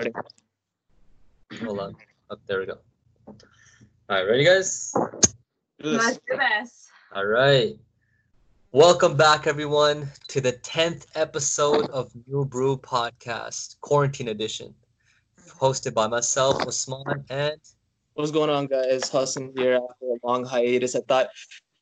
Hold on. Oh, there we go. All right, ready, guys? Let's do this. All right. Welcome back, everyone, to the 10th episode of New Brew Podcast, Quarantine Edition, hosted by myself, Usman, and What's going on, guys? Hassan here after a long hiatus. I thought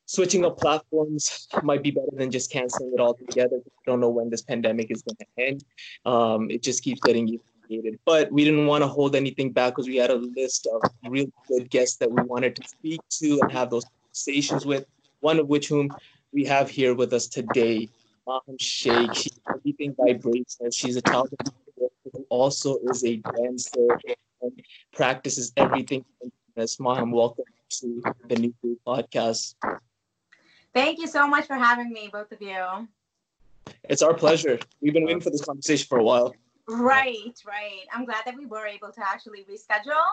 switching up platforms might be better than just canceling it all together. We don't know when this pandemic is going to end. Um, it just keeps getting elongated. But we didn't want to hold anything back because we had a list of really good guests that we wanted to speak to and have those conversations with. One of which whom we have here with us today, Maham Sheikh. She's everything vibration. She's a child who also is a dancer and practices everything. As Maham, welcome to the New Brew Podcast. Thank you so much for having me, both of you. It's our pleasure. We've been waiting for this conversation for a while. Right, right. I'm glad that we were able to actually reschedule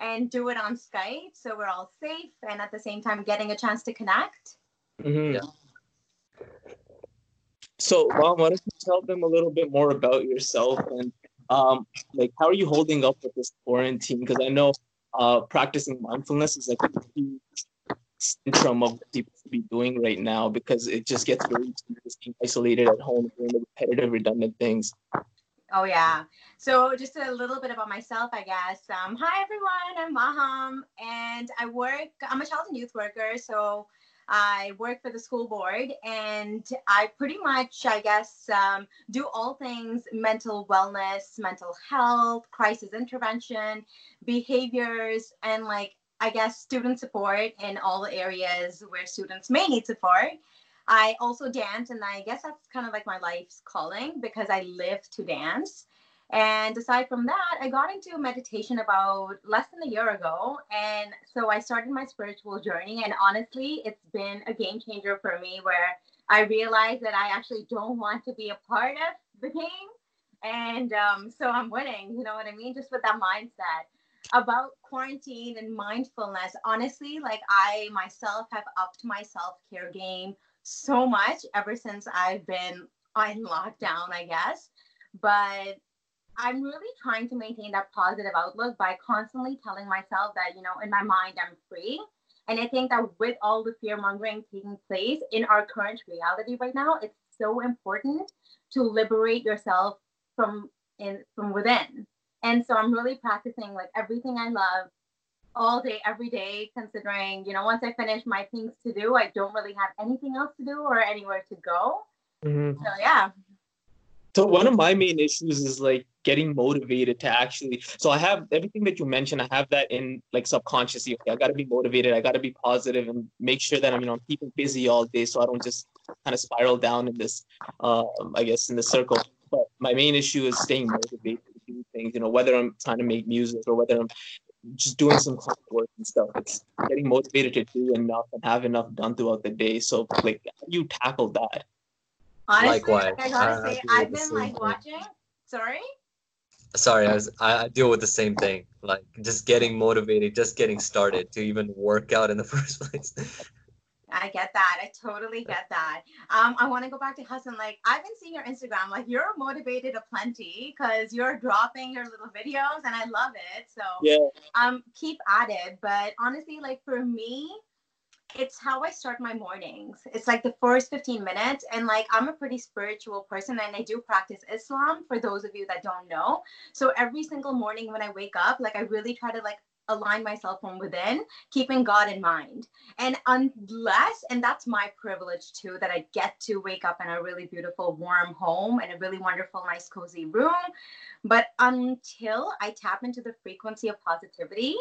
and do it on Skype so we're all safe and at the same time getting a chance to connect. Mhm. Yeah. So, Maham, why don't you tell them a little bit more about yourself and um, like how are you holding up with this quarantine? Because I know uh, practicing mindfulness is like a huge syndrome of what people should be doing right now because it just gets very tedious being isolated at home doing the repetitive, redundant things. Oh yeah. So just a little bit about myself, I guess. Um, hi everyone, I'm Maham, and I work. I'm a child and youth worker, so I work for the school board, and I pretty much, I guess, um, do all things mental wellness, mental health, crisis intervention, behaviors, and like I guess student support in all the areas where students may need support. I also dance, and I guess that's kind of like my life's calling because I live to dance. And aside from that, I got into meditation about less than a year ago. And so I started my spiritual journey. And honestly, it's been a game changer for me where I realized that I actually don't want to be a part of the game. And um, so I'm winning, you know what I mean? Just with that mindset about quarantine and mindfulness. Honestly, like I myself have upped my self care game so much ever since I've been on lockdown, I guess. But I'm really trying to maintain that positive outlook by constantly telling myself that, you know, in my mind, I'm free. And I think that with all the fear mongering taking place in our current reality right now, it's so important to liberate yourself from in from within. And so I'm really practicing like everything I love all day, every day, considering, you know, once I finish my things to do, I don't really have anything else to do or anywhere to go. Mhm. So yeah. So one of my main issues is like getting motivated to actually. So I have everything that you mentioned. I have that in like subconsciously. Okay, I got to be motivated. I got to be positive and make sure that I'm you know I'm keeping busy all day, so I don't just kind of spiral down in this, um, I guess, in the circle. But my main issue is staying motivated to do things. You know, whether I'm trying to make music or whether I'm just doing some client work and stuff. It's getting motivated to do enough and have enough done throughout the day. So like, how do you tackle that? Honestly, Likewise. like, I gotta I- I say, feel I've been like thing. watching. Sorry. sorry, I, was, I, I deal with the same thing. Like just getting motivated, just getting started to even work out in the first place. I get that. I totally get that. Um, I want to go back to Hassan. Like, I've been seeing your Instagram. Like, you're motivated aplenty because you're dropping your little videos, and I love it. So, Yeah. um, keep at it. But honestly, like for me, it's how I start my mornings. It's like the first 15 minutes. And like, I'm a pretty spiritual person and I do practice Islam for those of you that don't know. So every single morning when I wake up, like, I really try to like align myself from within, keeping God in mind. And unless, and that's my privilege too, that I get to wake up in a really beautiful, warm home and a really wonderful, nice, cozy room. But until I tap into the frequency of positivity,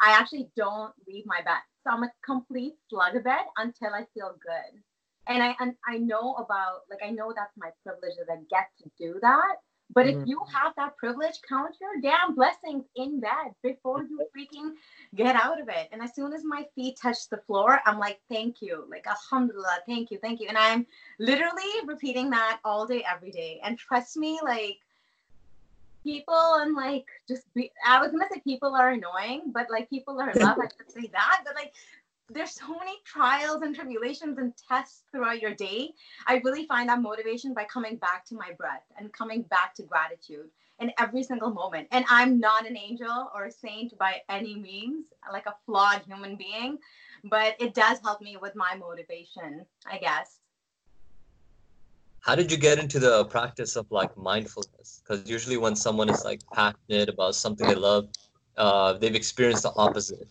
I actually don't leave my bed. So I'm a complete slug of it until I feel good. And I and I know about like I know that's my privilege that I get to do that. But if mm-hmm. you have that privilege, count your damn blessings in bed before you freaking get out of it. And as soon as my feet touch the floor, I'm like, thank you. Like, alhamdulillah, thank you, thank you. And I'm literally repeating that all day, every day. And trust me, like, people and like just be, I was gonna say people are annoying, but like people are in love, I could say that. But like, there's so many trials and tribulations and tests throughout your day. I really find that motivation by coming back to my breath and coming back to gratitude in every single moment. And I'm not an angel or a saint by any means, like a flawed human being, but it does help me with my motivation, I guess. How did you get into the practice of like mindfulness? Because usually when someone is like passionate about something they love, uh, they've experienced the opposite.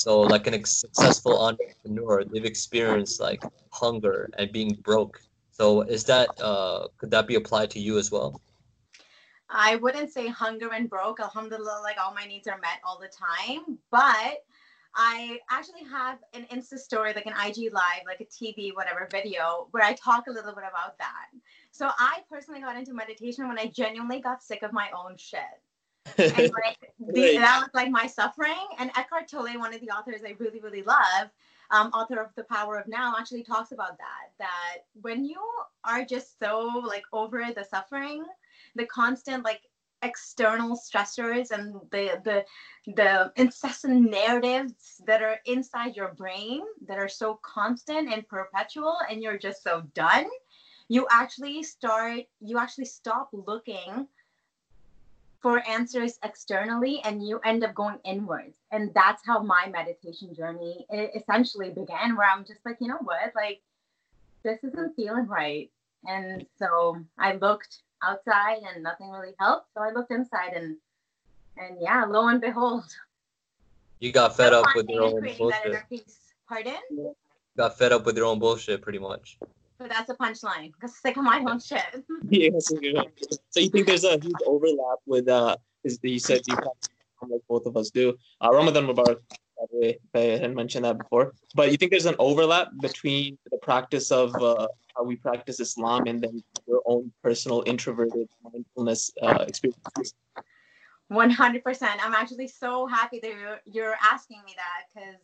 So like an successful entrepreneur, they've experienced like hunger and being broke. So is that uh, could that be applied to you as well? I wouldn't say hunger and broke. Alhamdulillah, like all my needs are met all the time. But I actually have an Insta story, like an IG live, like a TV, whatever video, where I talk a little bit about that. So I personally got into meditation when I genuinely got sick of my own shit. And like the, that was like my suffering. And Eckhart Tolle, one of the authors I really, really love, um, author of The Power of Now, actually talks about that. That when you are just so like over the suffering, the constant like external stressors and the the the incessant narratives that are inside your brain that are so constant and perpetual and you're just so done you actually start you actually stop looking for answers externally and you end up going inwards. And that's how my meditation journey essentially began where i'm just like you know what? Like this isn't feeling right. And so i looked outside and nothing really helped. So i looked inside and and yeah lo and behold. You got fed up with your own bullshit. pardon? Got fed up with your own bullshit pretty much but that's a punchline because sick of my own shit. yeah, so you think there's a huge overlap with uh, is you said you like both of us do. Uh, Ramadan Mubarak, by the way, I hadn't mentioned that before. But you think there's an overlap between the practice of uh, how we practice Islam and then your own personal introverted mindfulness uh, experiences? 100%. I'm actually so happy that you're, you're asking me that because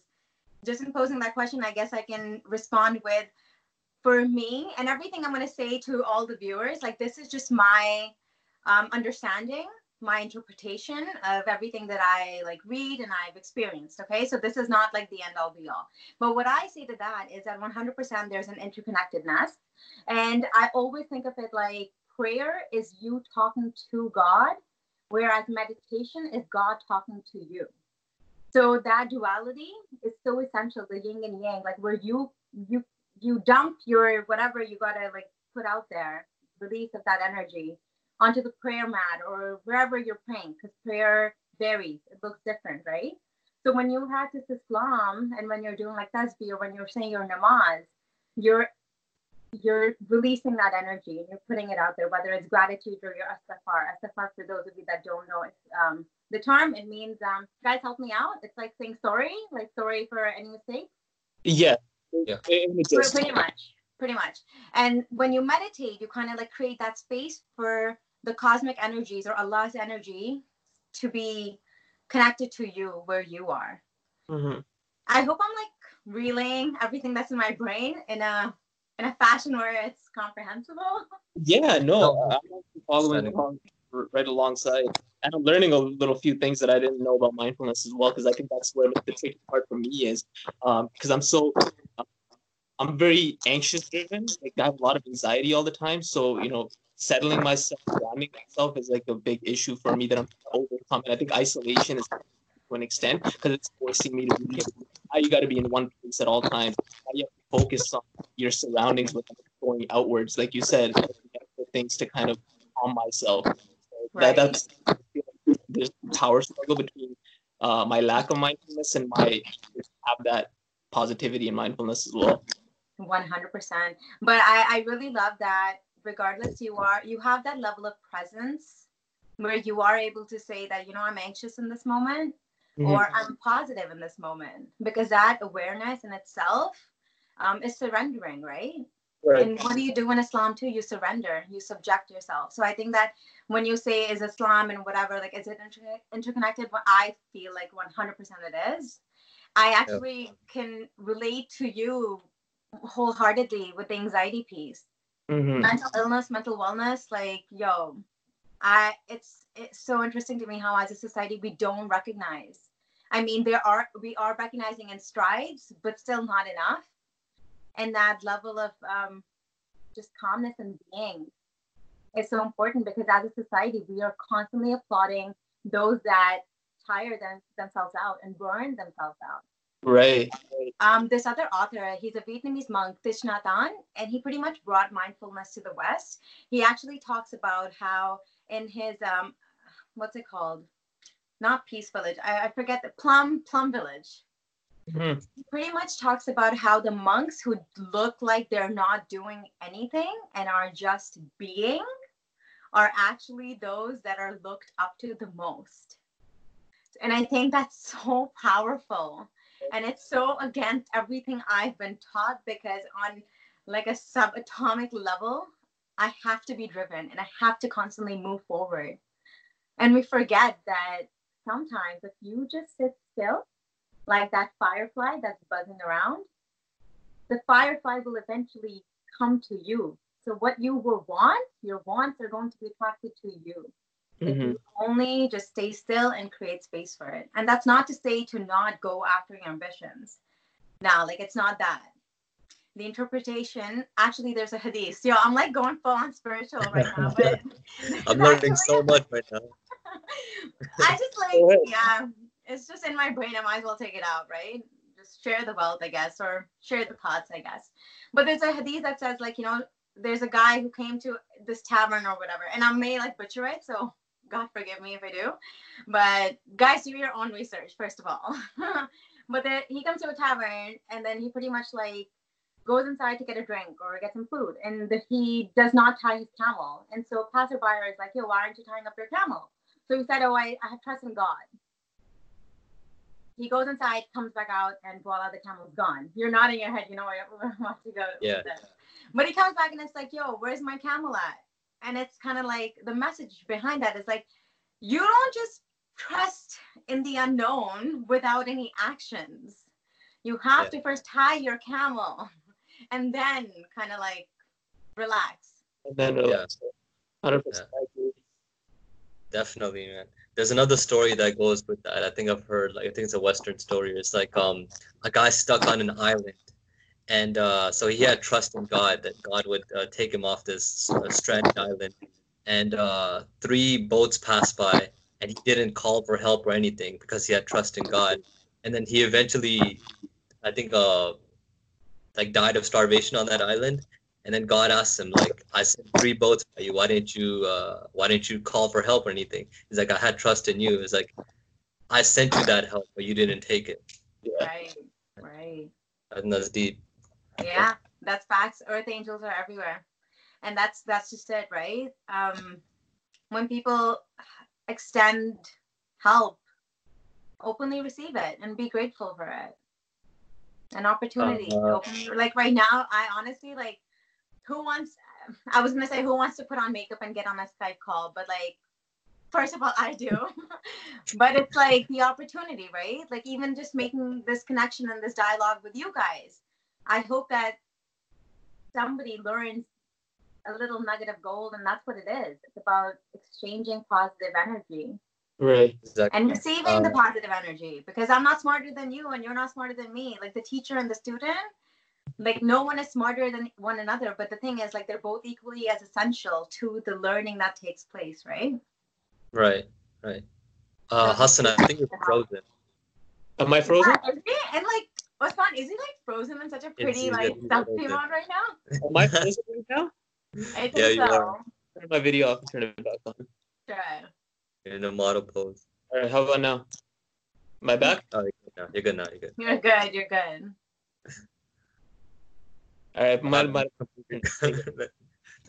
just in posing that question, I guess I can respond with for me and everything i'm going to say to all the viewers like this is just my um, understanding my interpretation of everything that i like read and i've experienced okay? So this is not like the end all be all. But what i say to that is that 100% there's an interconnectedness and i always think of it like prayer is you talking to god whereas meditation is god talking to you. So that duality is so essential the yin and yang like where you you you dump your whatever you gotta like put out there, release of that energy onto the prayer mat or wherever you're praying, because prayer varies. It looks different, right? So when you practice Islam and when you're doing like tasbih or when you're saying your namaz, you're you're releasing that energy and you're putting it out there, whether it's gratitude or your astaghfar. Astaghfar, for those of you that don't know it's, um, the term, it means, um, guys, help me out. It's like saying sorry, like sorry for any mistake. Yeah, yeah. Pretty much. Pretty much. And when you meditate, you kind of like create that space for the cosmic energies or Allah's energy to be connected to you where you are. Mm-hmm. I hope I'm like relaying everything that's in my brain in a in a fashion where it's comprehensible. Yeah, no, I'm following along right alongside, and I'm learning a little few things that I didn't know about mindfulness as well. Because I think that's where the tricky part for me is, because um, I'm so I'm very anxious driven. Like I have a lot of anxiety all the time. So, you know, settling myself, grounding myself is like a big issue for me that I'm overcome. And I think isolation is to an extent because it's forcing me to be now you got to be in one place at all times. Now you have to focus on your surroundings with going outwards, like you said, things to kind of calm myself. So right. that, that's there's power struggle between uh, my lack of mindfulness and my have that positivity and mindfulness as well. 100% but I, I really love that regardless you are you have that level of presence where you are able to say that you know i'm anxious in this moment mm-hmm. or i'm positive in this moment. Because that awareness in itself um, is surrendering right? right. And what do you do in islam too? You surrender. You subject yourself. So i think that when you say is islam and whatever like is it inter- interconnected? Well, i feel like 100% it is. I actually yep. can relate to you wholeheartedly with the anxiety piece. Mm-hmm. Mental illness, mental wellness, like yo, I it's it's so interesting to me how as a society we don't recognize. I mean, there are we are recognizing in strides, but still not enough. And that level of um, just calmness and being is so important because as a society, we are constantly applauding those that tire them, themselves out and burn themselves out. Right. Um, this other author, he's a Vietnamese monk, Thich Nhat Hanh, and he pretty much brought mindfulness to the West. He actually talks about how in his um, what's it called? Not Peace Village. I, I forget the Plum Plum Village. Mhm. He pretty much talks about how the monks who look like they're not doing anything and are just being are actually those that are looked up to the most. And I think that's so powerful. And it's so against everything I've been taught because on like a subatomic level, I have to be driven and I have to constantly move forward. And we forget that sometimes if you just sit still, like that firefly that's buzzing around, the firefly will eventually come to you. So what you will want, your wants are going to be attracted to you. Mhm. you only just stay still and create space for it. And that's not to say to not go after your ambitions. Now, like it's not that. The interpretation, actually, there's a hadith. Yo, I'm like going full on spiritual right now, but I'm learning so much right now. I just like, yeah, it's just in my brain. I might as well take it out, right? Just share the wealth, I guess, or share the thoughts, I guess. But there's a hadith that says, like, you know, there's a guy who came to this tavern or whatever, and I may like butcher it, so God forgive me if I do. But guys, do your own research first of all. but then he comes to a tavern, and then he pretty much like goes inside to get a drink or get some food, and the, he does not tie his camel. And so passerby is like, yo, why aren't you tying up your camel? So he said, oh, I, I have trust in God. He goes inside, comes back out, and voila, the camel's gone. You're nodding your head, you know I want to go. Yeah. But he comes back and it's like, yo, where's my camel at? And it's kind of like the message behind that is like, you don't just trust in the unknown without any actions. You have Yeah. to first tie your camel and then kind of like relax. And then Yeah. relax. Hundred percent. I agree. Definitely, man. There's another story that goes with that. I think I've heard, like, I think it's a Western story. It's like um, a guy stuck on an island, and uh, so he had trust in God that God would uh, take him off this uh, stranded island. And uh, three boats passed by, and he didn't call for help or anything because he had trust in God. And then he eventually, I think, uh, like died of starvation on that island. And then God asked him, like, I sent three boats by you. Why didn't you? Uh, why didn't you call for help or anything? He's like, I had trust in you. It's like, I sent you that help, but you didn't take it. Yeah. Right, right. And that's deep. Yeah, that's facts. Earth angels are everywhere, and that's that's just it, right? Um, when people extend help, openly receive it and be grateful for it. An opportunity, Uh, openly, like right now, I honestly like. Who wants? I was gonna say who wants to put on makeup and get on a Skype call, but like, first of all, I do. but it's like the opportunity, right? Like even just making this connection and this dialogue with you guys. I hope that somebody learns a little nugget of gold, and that's what it is. It's about exchanging positive energy Right. Exactly. and receiving the Uh, positive energy because I'm not smarter than you, and you're not smarter than me. Like the teacher and the student, like no one is smarter than one another. But the thing is, like they're both equally as essential to the learning that takes place, right? Right. Right. Uh, Hassan, I think you're frozen. Am I frozen? Yeah. And like, Osman, is he like frozen in such a pretty he's like getting selfie frozen. mode right now? Am I frozen right now? I think Yeah, you so. are. Turn my video off and turn it back on. Sure. You're in a model pose. All right. How about now? My back? Oh, you're good now. You're good now. You're good. You're good. You're good. All right. My, my,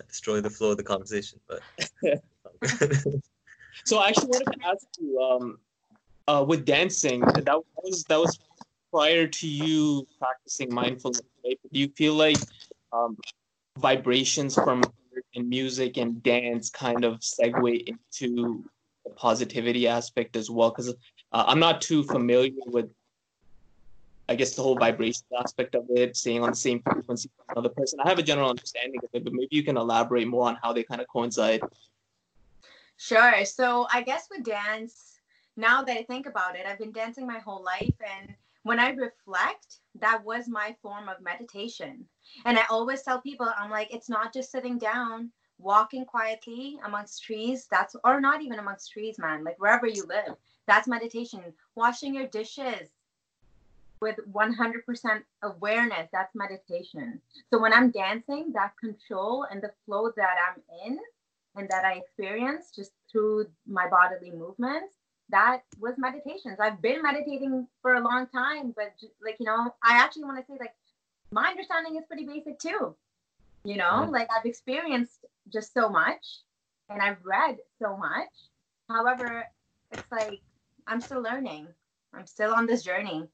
Destroy the flow of the conversation, but So I actually wanted to ask you, um, uh, with dancing, that was that was prior to you practicing mindfulness. Right? Do you feel like um, vibrations from in music and dance kind of segue into the positivity aspect as well? Because uh, I'm not too familiar with, I guess, the whole vibration aspect of it, staying on the same frequency with another person. I have a general understanding of it, but maybe you can elaborate more on how they kind of coincide. Sure. So I guess with dance, now that I think about it, I've been dancing my whole life. And when I reflect, that was my form of meditation. And I always tell people, I'm like, it's not just sitting down, walking quietly amongst trees. That's or not even amongst trees man like wherever you live that's meditation. Washing your dishes with 100% awareness that's meditation. So when i'm dancing that control and the flow that i'm in and that i experience just through my bodily movements that was meditations i've been meditating for a long time but just, like you know i actually want to say like my understanding is pretty basic too you know yeah. like i've experienced just so much and I've read so much. However, it's like I'm still learning. I'm still on this journey.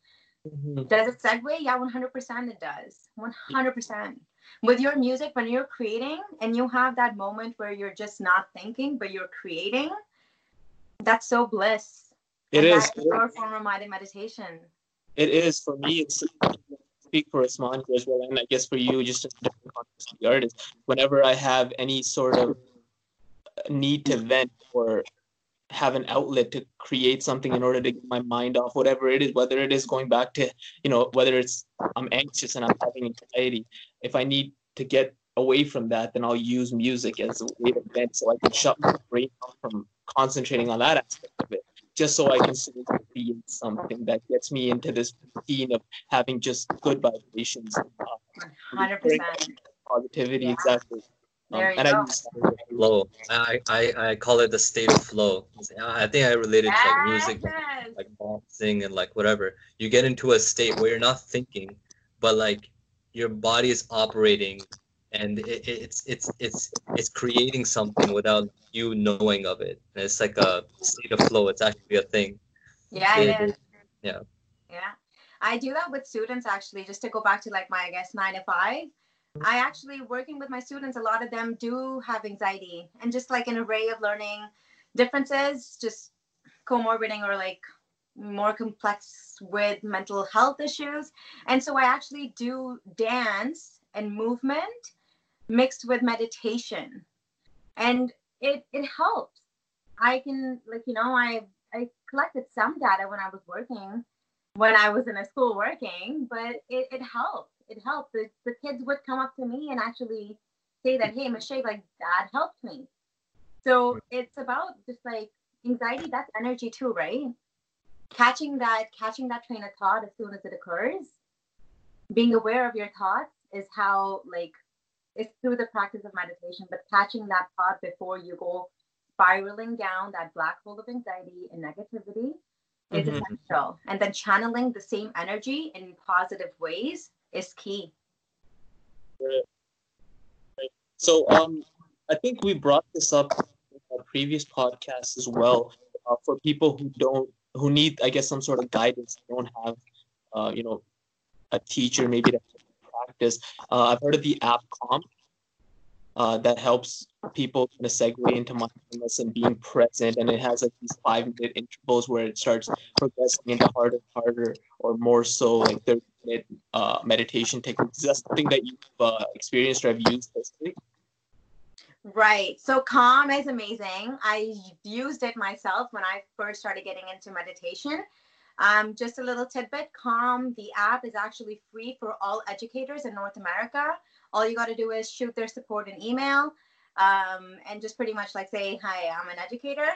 Mm-hmm. Does it segue? Yeah, 100% it does. 100%. With your music, when you're creating and you have that moment where you're just not thinking, but you're creating, that's so bliss. It and is. your form of meditation. It is. For me, it's speak for as well, and I guess for you, just in different context of the artist. Whenever I have any sort of need to vent or have an outlet to create something in order to get my mind off whatever it is whether it is going back to you know whether it's i'm anxious and i'm having anxiety if i need to get away from that then i'll use music as a way to vent so i can shut my brain off from concentrating on that aspect of it just so I can be in something that gets me into this routine of having just good vibrations. Hundred percent positivity, yeah. exactly. Um, there you and go. I flow. I, I I call it the state of flow. I think I related yes. to like music, like boxing and like whatever. You get into a state where you're not thinking, but like your body is operating and it, it's it's it's it's creating something without you knowing of it. And it's like a state of flow. It's actually a thing. Yeah, it, it is. Yeah. Yeah, I do that with students actually. Just to go back to like my I guess nine to five. I actually working with my students. A lot of them do have anxiety and just like an array of learning differences, just comorbiding or like more complex with mental health issues. And so I actually do dance and movement mixed with meditation. And it it helps. I can like you know i i collected some data when i was working when i was in a school working but it, it helped. It helped. The, the kids would come up to me and actually say that hey michelle like that helped me. So it's about just like anxiety that's energy too right? Catching that catching that train of thought as soon as it occurs. Being aware of your thoughts is how like it's through the practice of meditation, but catching that thought before you go spiraling down that black hole of anxiety and negativity is mm-hmm. essential. And then channeling the same energy in positive ways is key. Right. Right. So um, I think we brought this up in our previous podcast as well uh, for people who don't, who need, I guess, some sort of guidance, don't have, uh, you know, a teacher maybe to practice. Uh, I've heard of the app Calm. Uh, that helps people kind of segue into mindfulness and being present. And it has like these five minute intervals where it starts progressing into harder, and harder, or more so like 30 minute uh, meditation techniques. Is that something that you've uh, experienced or have used personally? Right. So Calm is amazing. I used it myself when I first started getting into meditation. Um, just a little tidbit Calm, the app is actually free for all educators in North America. All you got to do is shoot their support an email um, and just pretty much like say, Hi, I'm an educator.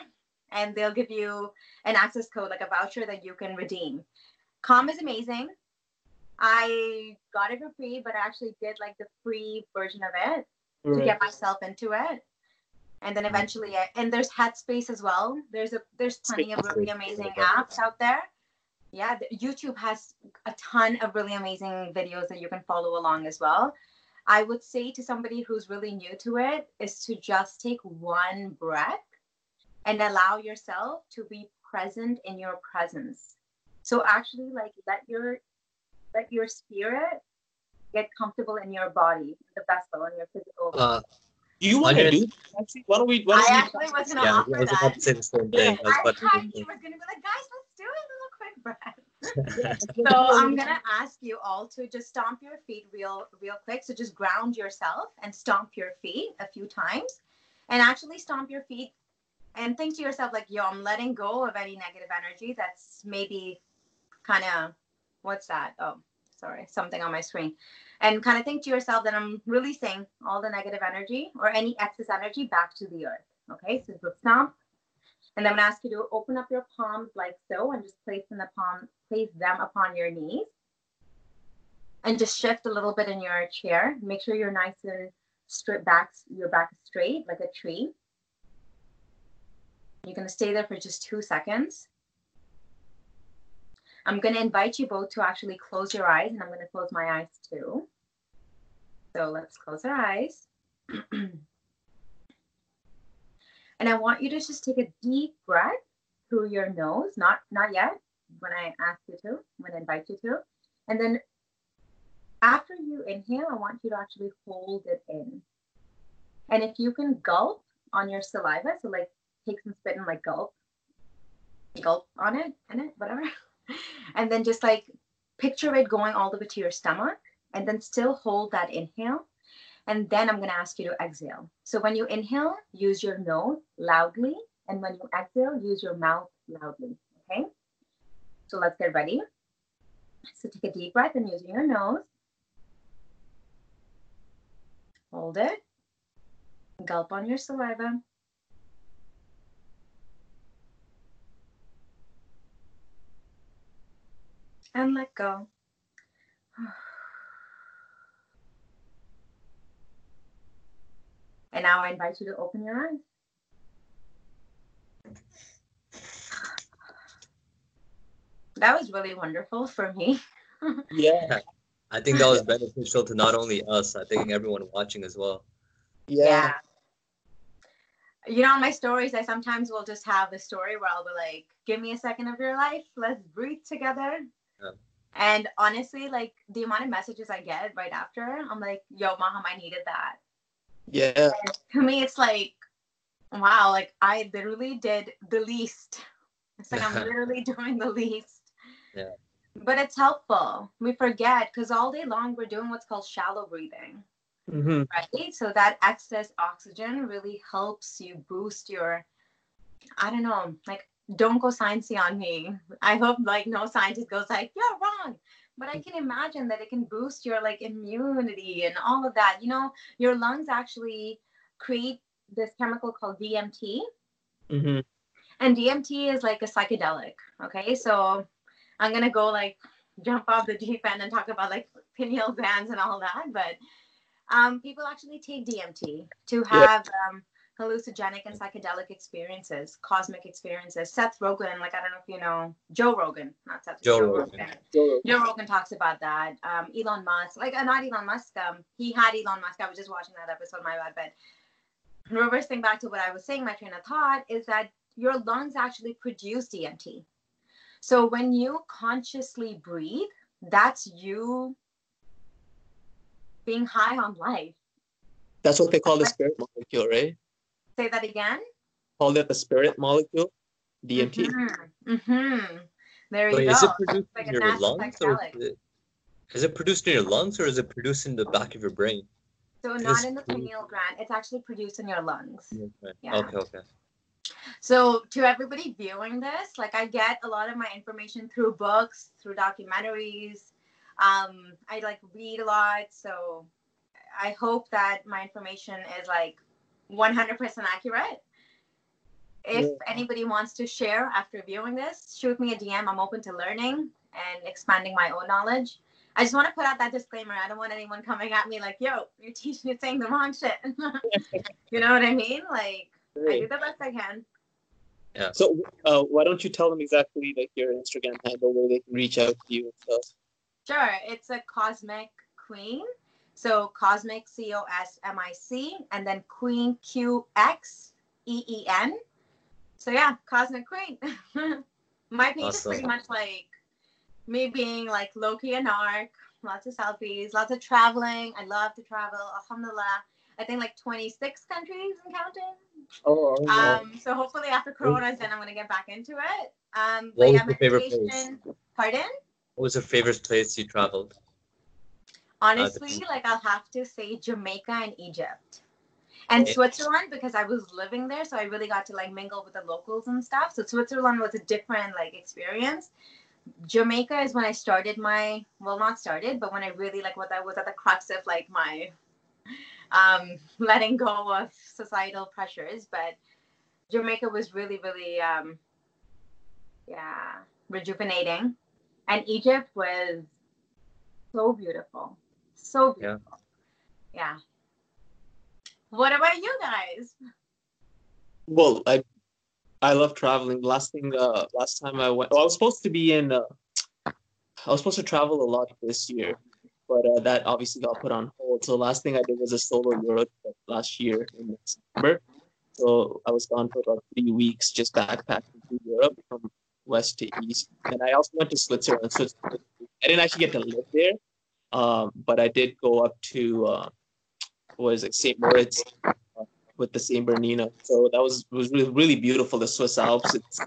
And they'll give you an access code, like a voucher that you can redeem. Calm is amazing. I got it for free, but I actually did like the free version of it right. to get myself into it and then eventually and there's headspace as well there's a there's plenty of really amazing apps out there yeah, YouTube has a ton of really amazing videos that you can follow along as well. I would say to somebody who's really new to it is to just take one breath and allow yourself to be present in your presence. So actually like let your let your spirit get comfortable in your body, the vessel and your physical uh, do you want to do actually? Why don't we? Why don't I actually was going to yeah, offer I was that. About to say the same thing. Yeah. I, I was going to be like, guys, let's do it so I'm gonna ask you all to just stomp your feet real, real quick. So just ground yourself and stomp your feet a few times, and actually stomp your feet and think to yourself like, "Yo, I'm letting go of any negative energy that's maybe kind of what's that? Oh, sorry, something on my screen. And kind of think to yourself that I'm releasing all the negative energy or any excess energy back to the earth. Okay, so just stomp. And I'm gonna ask you to open up your palms like so and just place in the palm, place them upon your knees. And just shift a little bit in your chair. Make sure you're nice and straight back, your back straight like a tree. You're gonna stay there for just two seconds. I'm going to invite you both to actually close your eyes, and I'm going to close my eyes too. So let's close our eyes. and I want you to just take a deep breath through your nose, not not yet, when I ask you to, when I invite you to. And then after you inhale, I want you to actually hold it in. And if you can gulp on your saliva, so like take some spit and like gulp, gulp on it, in it, whatever. and then just like picture it going all the way to your stomach and then still hold that inhale. And then I'm going to ask you to exhale. So when you inhale, use your nose loudly. And when you exhale, use your mouth loudly. Okay. So let's get ready. So take a deep breath and using your nose. Hold it. Gulp on your saliva. and let go. And now I invite you to open your eyes. That was really wonderful for me. yeah. I think that was beneficial to not only us, I think everyone watching as well. Yeah. yeah. You know, on my stories, I sometimes will just have the story where I'll be like, give me a second of your life. Let's breathe together. Yeah. And honestly, like the amount of messages I get right after, I'm like, yo, Maham, I needed that. Yeah. And to me, it's like, wow, like I literally did the least. It's like I'm literally doing the least. Yeah. But it's helpful. We forget because all day long we're doing what's called shallow breathing. Mm-hmm. Right. So that excess oxygen really helps you boost your, I don't know, like don't go sciencey on me. I hope like no scientist goes like, you're wrong. But I can imagine that it can boost your like immunity and all of that. You know, your lungs actually create this chemical called DMT. Mm-hmm. And DMT is like a psychedelic. Okay. So I'm gonna go like jump off the deep end and talk about like pineal glands and all that. But um, people actually take DMT to have um, hallucinogenic and psychedelic experiences, cosmic experiences. Seth Rogen, like I don't know if you know Joe Rogan, not Seth. Joe, Joe Rogan. Rogan. Joe, Joe Rogan talks about that. Um, Elon Musk, like uh, not Elon Musk. Um, he had Elon Musk. I was just watching that episode. My bad, but reversing back to what I was saying, my train of thought is that your lungs actually produce DMT. So when you consciously breathe, that's you being high on life. That's what they call the spirit molecule, right? Say that again. Call it the spirit molecule, DMT. Mm-hmm. mm-hmm. There you Wait, go. Is it produced like in your lungs, or is it, is it produced in your lungs, or is it produced in the back of your brain? So not in the pineal gland. It's actually produced in your lungs. Okay. Yeah. Okay. Okay. So to everybody viewing this, like I get a lot of my information through books, through documentaries. Um, I like read a lot, so I hope that my information is like 100% accurate. If yeah. anybody wants to share after viewing this, shoot me a DM. I'm open to learning and expanding my own knowledge. I just want to put out that disclaimer. I don't want anyone coming at me like, yo, you're teaching, you're saying the wrong shit. you know what I mean? Like, I do the best I can. Yeah. So, uh, why don't you tell them exactly like your Instagram handle where they can reach out to you and stuff? Sure. It's a cosmic queen. So Cosmic, C O S M I C, and then Queen, Q X E E N. So yeah, Cosmic Queen. My page awesome. is pretty much like me being like Loki and Ark, lots of selfies, lots of traveling. I love to travel. Alhamdulillah. I think like 26 countries and counting. Oh, oh, um, so hopefully after Corona is done, I'm gonna get back into it. Um, what was yeah, your favorite place? Pardon? What was your favorite place you traveled? Honestly, like I'll have to say Jamaica and Egypt. And Switzerland because I was living there, so I really got to like mingle with the locals and stuff. So Switzerland was a different like experience. Jamaica is when I started my well, not started, but when I really like what I was at the crux of like my um, letting go of societal pressures. But Jamaica was really, really, um, yeah, rejuvenating, and Egypt was so beautiful, so beautiful. Yeah. yeah. What about you guys? Well, I I love traveling. Last thing, uh, last time I went, well, I was supposed to be in. Uh, I was supposed to travel a lot this year, but uh, that obviously got put on hold. So last thing I did was a solo Euro trip last year in December. So I was gone for about three weeks, just backpacking through Europe from west to east. And I also went to Switzerland. So I didn't actually get to live there, um, but I did go up to uh, what is it, St. Moritz, with the Saint Bernina. So that was was really really beautiful. The Swiss Alps. It's,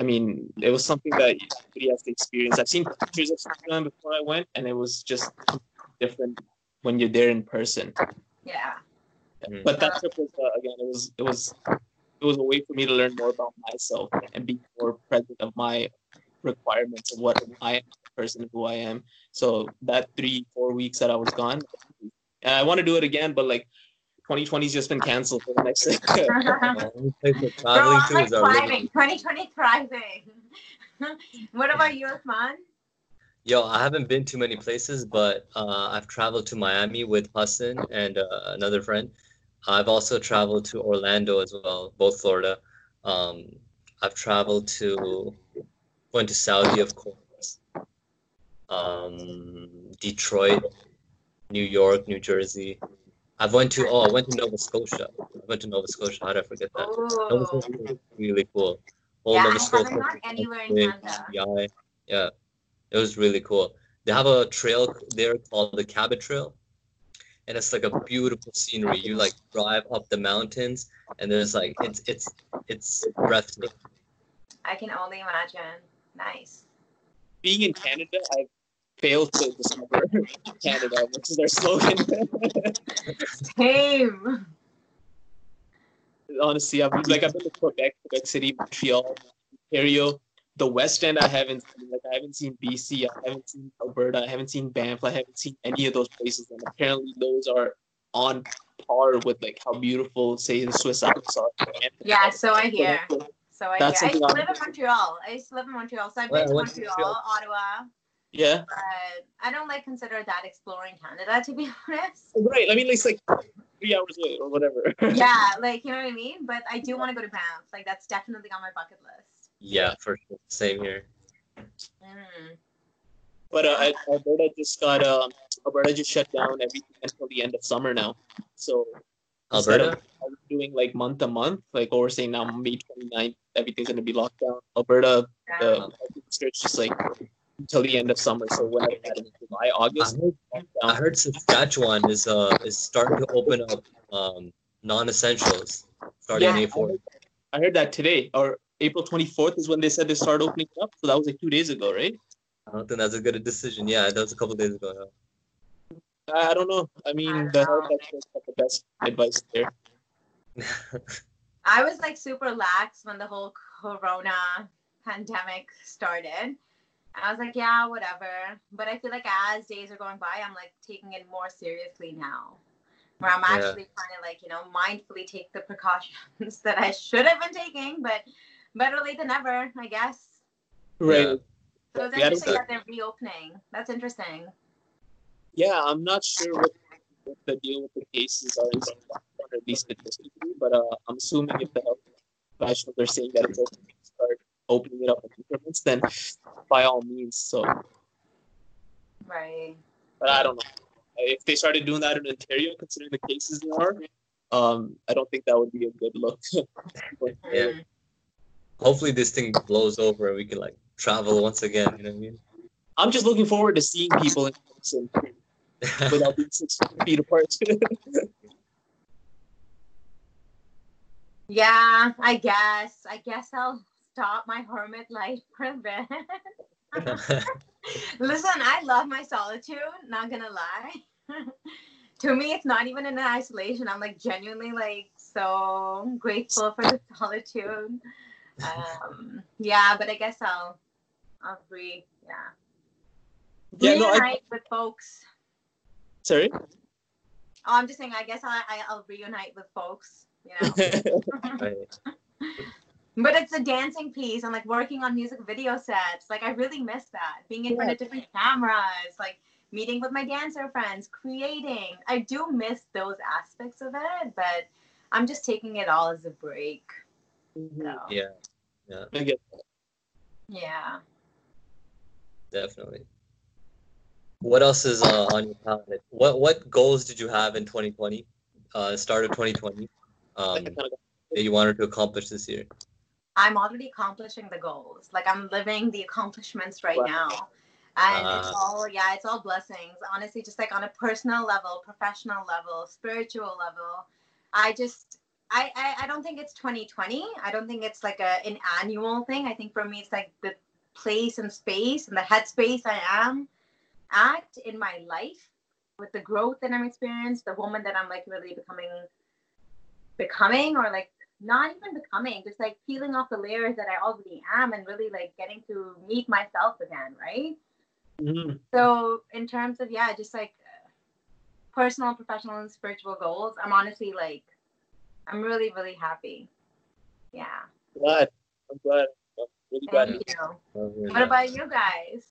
I mean, it was something that everybody has to experience. I've seen pictures of Switzerland before I went, and it was just different when you're there in person. Yeah. Mm. But that trip was uh, again, it was it was it was a way for me to learn more about myself and be more present of my requirements of what I am, the person who I am. So that three four weeks that I was gone, and I want to do it again, but like 2020's just been canceled for the next. Bro, I'm like thriving. 2020 thriving. what about you, man? Yo, I haven't been to many places, but uh, I've traveled to Miami with Hassan and uh, another friend. I've also traveled to Orlando as well, both Florida. Um, I've traveled to, went to Saudi, of course. Um, Detroit, New York, New Jersey. I've went to oh I went to Nova Scotia. I went to Nova Scotia. How did I forget that? Oh. Nova Scotia was really cool. Whole yeah, Nova I Scotia. haven't anywhere in Canada. Yeah, yeah, it was really cool. They have a trail there called the Cabot Trail, and it's like a beautiful scenery. You like drive up the mountains, and there's like it's it's it's breathtaking. I can only imagine. Nice. Being in Canada, I've failed to discover Canada, which is their slogan. Same. Honestly, I've like I've been to Quebec, Quebec City, Montreal, Ontario. The West End I haven't seen. Like I haven't seen BC, I haven't seen Alberta, I haven't seen Banff, I haven't seen any of those places. And apparently those are on par with like how beautiful, say, the Swiss Alps are. Yeah, so I hear. So I, That's hear. I used to live in Montreal. I used to live in Montreal. So I've been to Montreal, Ottawa, yeah. But I don't like consider that exploring Canada to be honest. Right. I mean, it's like three hours away or whatever. yeah, like you know what I mean. But I do want to go to Banff. Like that's definitely on my bucket list. Yeah, for sure. Same here. Mm. But uh, Alberta just got um, Alberta just shut down everything until the end of summer now. So Alberta doing like month to month, like what we're saying now, May 29th, everything's gonna be locked down. Alberta, yeah. the it's just like until the end of summer. So when I had in July, August. I heard, I heard Saskatchewan is uh is starting to open up um non-essentials starting yeah, April. I heard, I heard that today or April 24th is when they said they start opening up. So that was like two days ago, right? I don't think that's a good decision. Yeah, that was a couple days ago. Yeah. I don't know. I mean, I the health experts have the best advice there. I was like super lax when the whole Corona pandemic started. I was like, yeah, whatever. But I feel like as days are going by, I'm like taking it more seriously now. Where I'm actually yeah. trying to like, you know, mindfully take the precautions that I should have been taking, but better late than never, I guess. Right. So it's interesting that they're reopening. That's interesting. Yeah, I'm not sure what, what the deal with the cases are, at least statistically, but uh, I'm assuming if the health professionals are saying that it's open to start opening it up in increments, then by all means. So. Right. But I don't know. If they started doing that in Ontario, considering the cases there are, um, I don't think that would be a good look. yeah. Hopefully this thing blows over and we can like travel once again. You know what I mean? I'm just looking forward to seeing people in person without being six feet apart. yeah, I guess. I guess I'll stop my hermit life for a bit. Listen, I love my solitude, not gonna lie. to me, it's not even in isolation. I'm like genuinely like so grateful for the solitude. Um, yeah, but I guess I'll I'll Yeah. Yeah, no, I- Reunite with folks. Sorry. Oh, I'm just saying. I guess I, I I'll reunite with folks. You know. Right. But it's a dancing piece and like working on music video sets. Like I really miss that. Being in front of different cameras, like meeting with my dancer friends, creating. I do miss those aspects of it, but I'm just taking it all as a break. So, Yeah, I get yeah. definitely. What else is uh, on your palette? What what goals did you have in 2020? Uh, start of 2020. Um, that. that you wanted to accomplish this year. I'm already accomplishing the goals. Like I'm living the accomplishments right Wow. now. And it's Ah. all yeah, it's all blessings. Honestly, just like on a personal level, professional level, spiritual level. I just I, I, I don't think it's 2020. I don't think it's like a an annual thing. I think for me it's like the place and space and the headspace I am at in my life with the growth that I'm experiencing, the woman that I'm like really becoming becoming or like not even becoming, just like peeling off the layers that I already am and really like getting to meet myself again, right? Mhm. So in terms of yeah, just like personal, professional, and spiritual goals, I'm honestly like, I'm really, really happy. Yeah. Glad. I'm glad. I'm really glad. Thank you. Oh, yeah. What about you guys?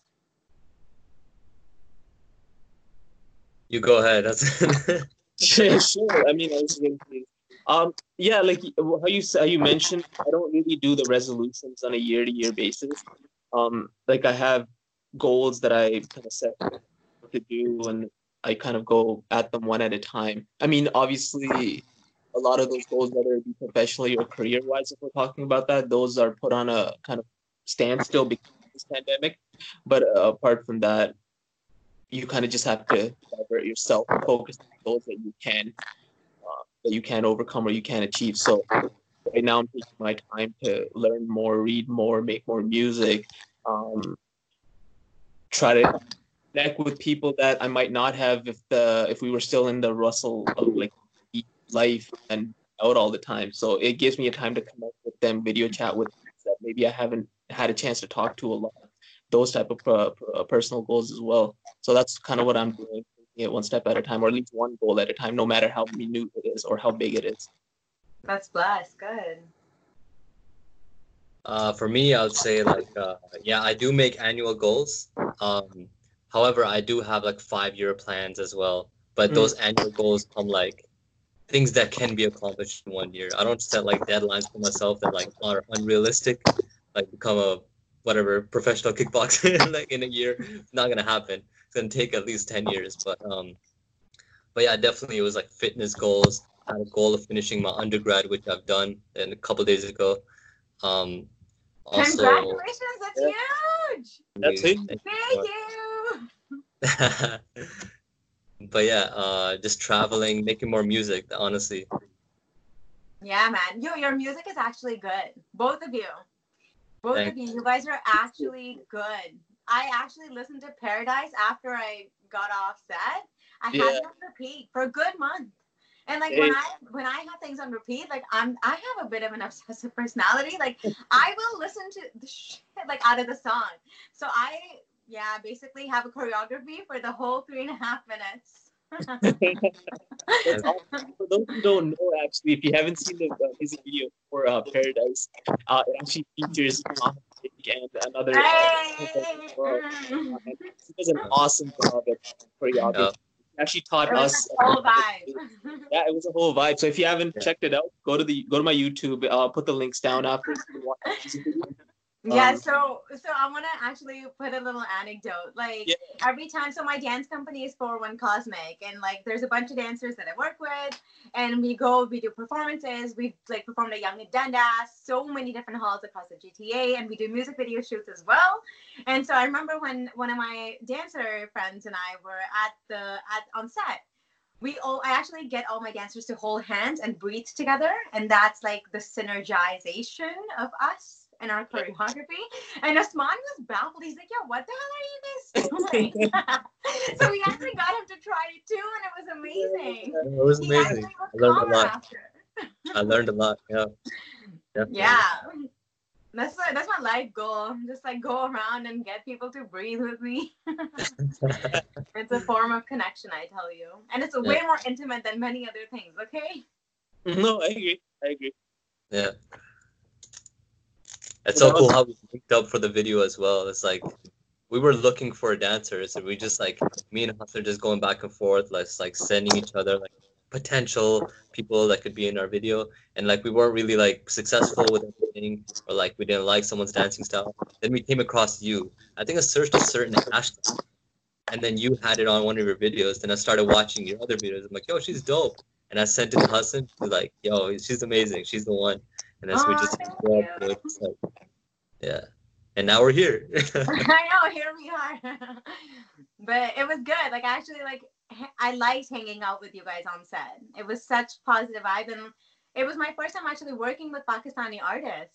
You go ahead. That's Sure, sure. I mean, I was going to. Um, yeah, like how you how you mentioned, I don't really do the resolutions on a year to year basis. Um, like I have goals that I kind of set to do, and I kind of go at them one at a time. I mean, obviously, a lot of those goals, whether it be professionally or career wise, if we're talking about that, those are put on a kind of standstill because of this pandemic. But uh, apart from that, you kind of just have to divert yourself, focus on goals that you can that you can't overcome or you can't achieve. So right now, I'm taking my time to learn more, read more, make more music, um, try to connect with people that I might not have if the if we were still in the Russell of like life and out all the time. So it gives me a time to connect with them, video chat with that maybe I haven't had a chance to talk to a lot. Those type of uh, personal goals as well. So that's kind of what I'm doing, taking it one step at a time, or at least one goal at a time, no matter how minute it is or how big it is. That's blessed. Good. Uh, for me, I would say like uh, yeah, I do make annual goals. Um, however, I do have like five-year plans as well. But Mm. those annual goals come like things that can be accomplished in one year. I don't set like deadlines for myself that like are unrealistic. Like become a whatever professional kickboxer like in a year. It's not gonna happen. It's gonna take at least ten years. But um, but yeah, definitely it was like fitness goals. I had a goal of finishing my undergrad, which I've done and a couple days ago. Um, also, Congratulations. That's Yeah. huge. That's it. Thank you. but yeah, uh, just traveling, making more music. Honestly, Yeah, man. Yo, your music is actually good. Both of you. Both Thank of you. You guys are actually good. I actually listened to Paradise after I got off set. I Yeah. had it on repeat for a good month. And like when I when I have things on repeat, like I'm I have a bit of an obsessive personality. Like I will listen to the shit like out of the song. So I yeah, basically have a choreography for the whole three and a half minutes. Awesome. For those who don't know, actually, if you haven't seen the uh, music video for uh, Paradise, uh, it actually features Mohammed and another. Hey! well, Mm. uh, he does an awesome job at choreography. Yeah. He actually taught It was us. a whole vibe. Yeah, it was a whole vibe. So if you haven't Yeah. checked it out, go to the go to my YouTube. I'll put the links down after. yeah, Um, so so I want to actually put a little anecdote. Like Yeah. every time, so my dance company is 401 Cosmic, and like there's a bunch of dancers that I work with, and we go, we do performances. We've like performed at Yonge and Dundas, so many different halls across the GTA, and we do music video shoots as well. And so I remember when one of my dancer friends and I were at the at on set. We all I actually get all my dancers to hold hands and breathe together, and that's like the synergization of us and our choreography. And Osman was baffled. He's like, "Yo, what the hell are you guys doing?" so we actually got him to try it too, and it was amazing. it was He amazing. was I learned a lot. after. I learned a lot. Yeah, definitely. Yeah. That's my, that's my life goal. Just like go around and get people to breathe with me. it's a form of connection, I tell you, and it's way more intimate than many other things. Okay. No, I agree. I agree. Yeah. It's so cool how we linked up for the video as well. It's like we were looking for dancers and we just like me and Hustler just going back and forth, like like sending each other like potential people that could be in our video. And like we weren't really like successful with anything or like we didn't like someone's dancing style. Then we came across you. I think i searched a certain hashtag and then you had it on one of your videos. Then i started watching your other videos. I'm like yo she's dope. And i sent it to Hassan He's like yo she's amazing. She's the one and then so we just, just like, yeah and now we're here i know here we are but it was good like actually like I liked hanging out with you guys on set. It was such positive vibe, and it was my first time actually working with Pakistani artists.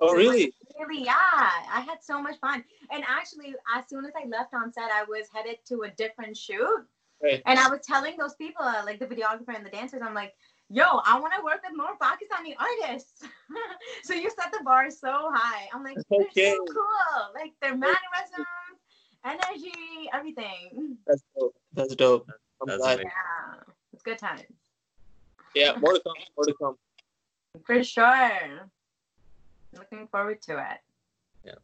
Oh, so really? Really, yeah. I had so much fun. And actually, as soon as I left on set, I was headed to a different shoot. Right. And I was telling those people, uh, like the videographer and the dancers, I'm like, yo, I want to work with more Pakistani artists. so you set the bar so high. I'm like, okay. they're so cool. Like their mannerisms, energy, everything. That's dope. That's dope. I'm That's glad. Yeah, it's good times. Yeah, more to come. More to come. For sure. Looking forward to it. Yeah.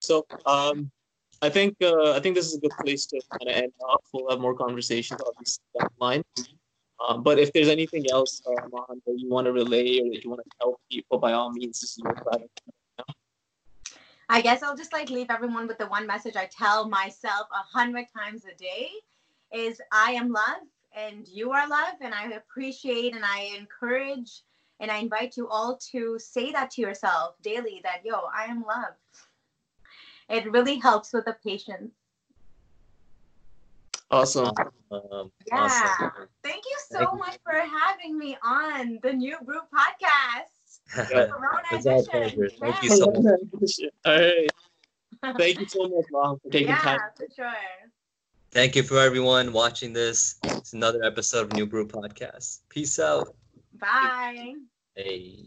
So, um, I think uh, I think this is a good place to kind of end off. We'll have more conversations obviously down the line. Um, but if there's anything else, uh, that you want to relay or that you want to tell people, by all means, this is your platform. I guess I'll just like leave everyone with the one message I tell myself a hundred times a day is I am love and you are love and I appreciate and I encourage and I invite you all to say that to yourself daily that yo, I am love. It really helps with the patience. Awesome. Um, yeah. Awesome. Thank you so Thank much you. for having me on the New Brew podcast. it's our pleasure. Thank you so much. All right. Thank you so much, Maham, for taking yeah, time. for sure. Thank you for everyone watching this. It's another episode of New Brew Podcast. Peace out. Bye. Hey.